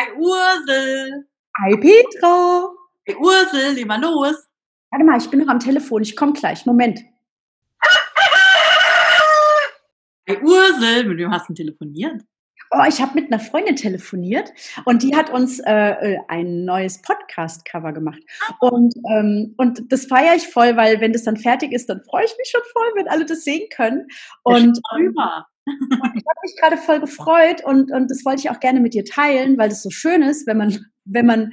Hi Ursel. Hi Petra. Hey Ursel, geh mal los. Warte mal, ich bin noch am Telefon. Ich komme gleich. Moment. Hi Ursel, mit wem hast du telefoniert? Oh, ich habe mit einer Freundin telefoniert und die hat uns äh, äh ein neues Podcast-Cover gemacht. Und, ähm, und das feiere ich voll, weil wenn das dann fertig ist, dann freue ich mich schon voll, wenn alle das sehen können. Und, habe mich gerade voll gefreut und, und das wollte ich auch gerne mit dir teilen, weil das so schön ist, wenn man, wenn man,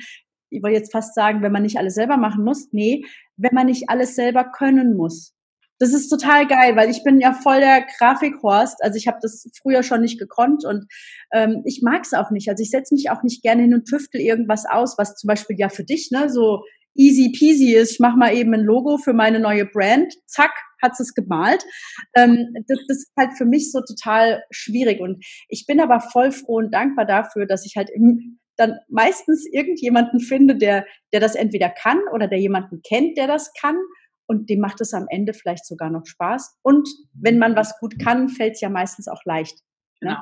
ich wollte jetzt fast sagen, wenn man nicht alles selber machen muss. Nee, wenn man nicht alles selber können muss. Das ist total geil, weil ich bin ja voll der Grafikhorst. Also ich habe das früher schon nicht gekonnt und ähm, ich mag es auch nicht. Also ich setze mich auch nicht gerne hin und tüftel irgendwas aus, was zum Beispiel ja für dich ne so easy peasy ist. Ich mache mal eben ein Logo für meine neue Brand. Zack, hat es gemalt. Ähm, das, das ist halt für mich so total schwierig und ich bin aber voll froh und dankbar dafür, dass ich halt im, dann meistens irgendjemanden finde, der, der das entweder kann oder der jemanden kennt, der das kann und dem macht es am Ende vielleicht sogar noch Spaß. Und wenn man was gut kann, fällt es ja meistens auch leicht. Ne? Genau.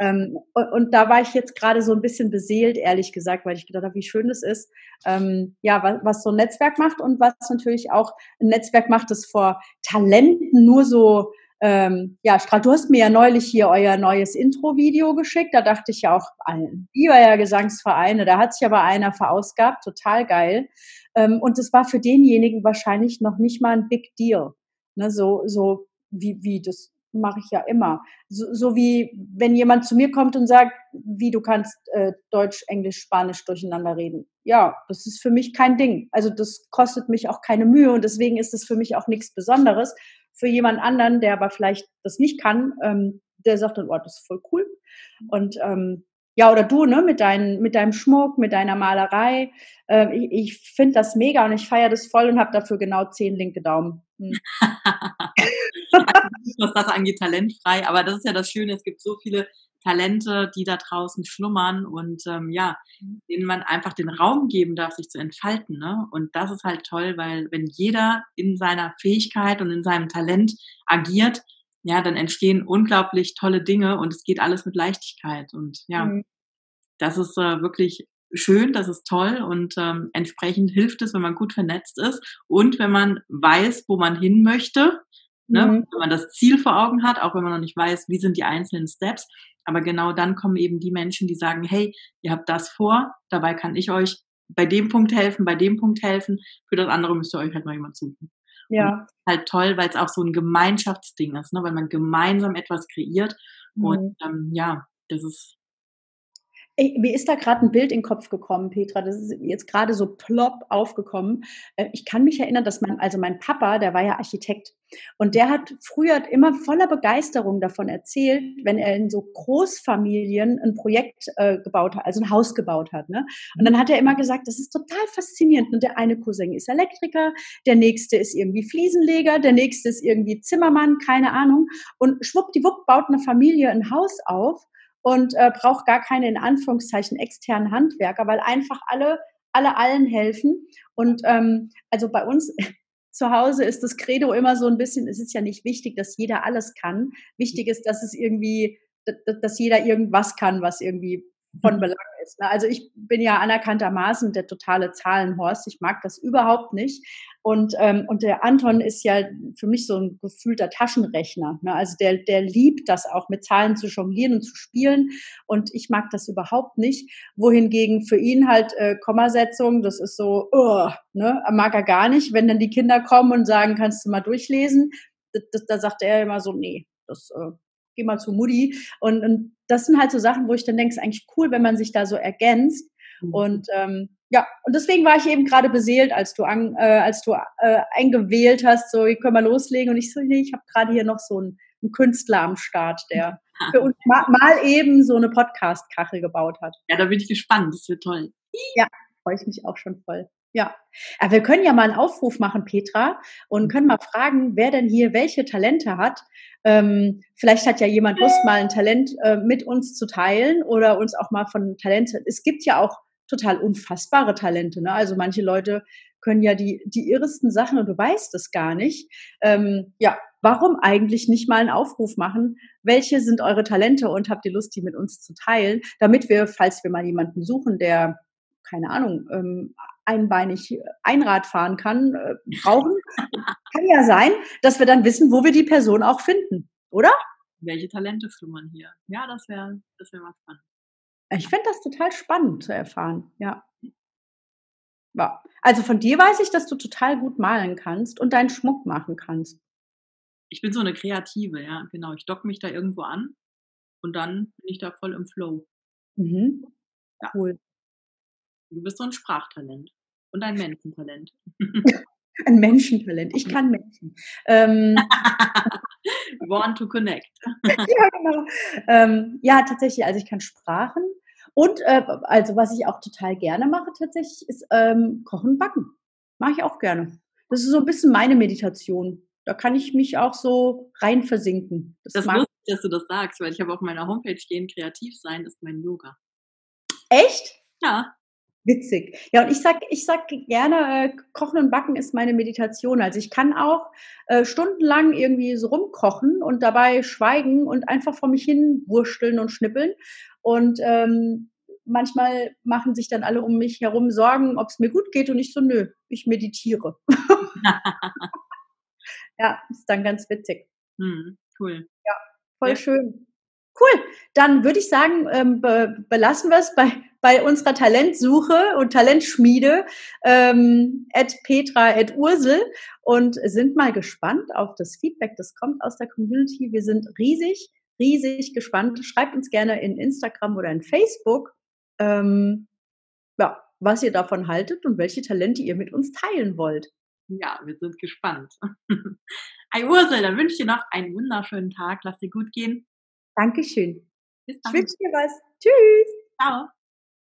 Ähm, und, und, da war ich jetzt gerade so ein bisschen beseelt, ehrlich gesagt, weil ich gedacht habe, wie schön es ist, ähm, ja, was, was so ein Netzwerk macht und was natürlich auch ein Netzwerk macht, das vor Talenten nur so ähm, ja, Strahlt, du hast mir ja neulich hier euer neues Intro-Video geschickt. Da dachte ich ja auch, lieber ja Gesangsvereine, da hat sich aber einer verausgabt, total geil. Ähm, und das war für denjenigen wahrscheinlich noch nicht mal ein Big Deal. Ne, so, so wie, wie das mache ich ja immer. So, so wie wenn jemand zu mir kommt und sagt, wie du kannst äh, Deutsch, Englisch, Spanisch durcheinander reden. Ja, das ist für mich kein Ding. Also das kostet mich auch keine Mühe und deswegen ist es für mich auch nichts Besonderes, für jemand anderen, der aber vielleicht das nicht kann, ähm, der sagt dann, oh, das ist voll cool. Und ähm, ja, oder du, ne, mit, dein, mit deinem Schmuck, mit deiner Malerei. Äh, ich ich finde das mega und ich feiere das voll und habe dafür genau zehn linke Daumen. Hm. was das angeht, talentfrei. Aber das ist ja das Schöne, es gibt so viele Talente, die da draußen schlummern und ähm, ja, mhm. denen man einfach den Raum geben darf, sich zu entfalten. Ne? Und das ist halt toll, weil wenn jeder in seiner Fähigkeit und in seinem Talent agiert, ja, dann entstehen unglaublich tolle Dinge und es geht alles mit Leichtigkeit. Und ja, mhm. das ist äh, wirklich schön, das ist toll und ähm, entsprechend hilft es, wenn man gut vernetzt ist und wenn man weiß, wo man hin möchte. Ne? Mhm. Wenn man das Ziel vor Augen hat, auch wenn man noch nicht weiß, wie sind die einzelnen Steps, aber genau dann kommen eben die Menschen, die sagen, hey, ihr habt das vor, dabei kann ich euch bei dem Punkt helfen, bei dem Punkt helfen, für das andere müsst ihr euch halt mal jemand suchen. Ja. halt toll, weil es auch so ein Gemeinschaftsding ist, ne? weil man gemeinsam etwas kreiert. Mhm. Und ähm, ja, das ist mir ist da gerade ein Bild in den Kopf gekommen, Petra. Das ist jetzt gerade so plopp aufgekommen. Äh, ich kann mich erinnern, dass mein, also mein Papa, der war ja Architekt. Und der hat früher immer voller Begeisterung davon erzählt, wenn er in so Großfamilien ein Projekt äh, gebaut hat, also ein Haus gebaut hat. Ne? Und dann hat er immer gesagt, das ist total faszinierend. Und der eine Cousin ist Elektriker, der nächste ist irgendwie Fliesenleger, der nächste ist irgendwie Zimmermann, keine Ahnung. Und schwuppdiwupp baut eine Familie ein Haus auf und äh, braucht gar keine in Anführungszeichen externen Handwerker, weil einfach alle alle allen helfen. Und ähm, also bei uns zu Hause ist das Credo immer so ein bisschen, es ist ja nicht wichtig, dass jeder alles kann. Wichtig ist, dass es irgendwie, dass jeder irgendwas kann, was irgendwie von Belang ist. Ne? Also ich bin ja anerkanntermaßen der totale Zahlenhorst. Ich mag das überhaupt nicht. Und, ähm, und der Anton ist ja für mich so ein gefühlter Taschenrechner. Ne? Also der, der liebt das auch, mit Zahlen zu jonglieren und zu spielen. Und ich mag das überhaupt nicht. Wohingegen für ihn halt äh, Kommasetzung, das ist so, uh, ne? mag er gar nicht. Wenn dann die Kinder kommen und sagen, kannst du mal durchlesen, da sagt er immer so, nee, das äh, geh mal zu Mutti. Und, und das sind halt so Sachen, wo ich dann denke, es ist eigentlich cool, wenn man sich da so ergänzt. Mhm. Und ähm, ja, und deswegen war ich eben gerade beseelt, als du, an, äh, als du äh, eingewählt hast, so, ich können wir loslegen. Und ich so, nee, ich habe gerade hier noch so einen, einen, Künstler am Start, der für uns mal, mal eben so eine Podcast-Kachel gebaut hat. Ja, da bin ich gespannt, das wird toll. Ja, freue ich mich auch schon voll. Ja, aber wir können ja mal einen Aufruf machen, Petra, und können mal fragen, wer denn hier welche Talente hat. Ähm, vielleicht hat ja jemand Lust, mal ein Talent äh, mit uns zu teilen oder uns auch mal von Talenten. Es gibt ja auch total unfassbare Talente. Ne? Also manche Leute können ja die, die irresten Sachen und du weißt es gar nicht. Ähm, ja, warum eigentlich nicht mal einen Aufruf machen? Welche sind eure Talente und habt ihr Lust, die mit uns zu teilen, damit wir, falls wir mal jemanden suchen, der keine Ahnung, ähm, einbeinig Einrad fahren kann, äh, brauchen. kann ja sein, dass wir dann wissen, wo wir die Person auch finden, oder? Welche Talente schlummern hier? Ja, das wäre das wär mal spannend. Ich finde das total spannend zu erfahren, ja. ja. Also von dir weiß ich, dass du total gut malen kannst und deinen Schmuck machen kannst. Ich bin so eine Kreative, ja, genau. Ich dock mich da irgendwo an und dann bin ich da voll im Flow. Mhm. Ja. Cool. Du bist so ein Sprachtalent und ein Menschentalent. ein Menschentalent. Ich kann Menschen. Ähm, Want to connect. ja, genau. Ähm, ja, tatsächlich. Also ich kann Sprachen. Und äh, also was ich auch total gerne mache tatsächlich ist ähm, Kochen, Backen. Mache ich auch gerne. Das ist so ein bisschen meine Meditation. Da kann ich mich auch so rein versinken. Das, das lustig, dass du das sagst, weil ich habe auf meiner Homepage stehen, kreativ sein ist mein Yoga. Echt? Ja. Witzig. Ja, und ich sag, ich sag gerne, äh, Kochen und Backen ist meine Meditation. Also ich kann auch äh, stundenlang irgendwie so rumkochen und dabei schweigen und einfach vor mich hin wursteln und schnippeln. Und ähm, manchmal machen sich dann alle um mich herum Sorgen, ob es mir gut geht und ich so, nö, ich meditiere. ja, ist dann ganz witzig. Hm, cool. Ja, voll ja. schön. Cool. Dann würde ich sagen, ähm, be belassen wir es bei, bei unserer Talentsuche und Talentschmiede ähm, at Petra at Ursel und sind mal gespannt auf das Feedback, das kommt aus der Community. Wir sind riesig, riesig gespannt. Schreibt uns gerne in Instagram oder in Facebook, ähm, ja, was ihr davon haltet und welche Talente ihr mit uns teilen wollt. Ja, wir sind gespannt. Hey Ursel, dann wünsche ich dir noch einen wunderschönen Tag. Lass dir gut gehen. Dankeschön. Bis dann. Ich wünsche dir was. Tschüss. Ciao.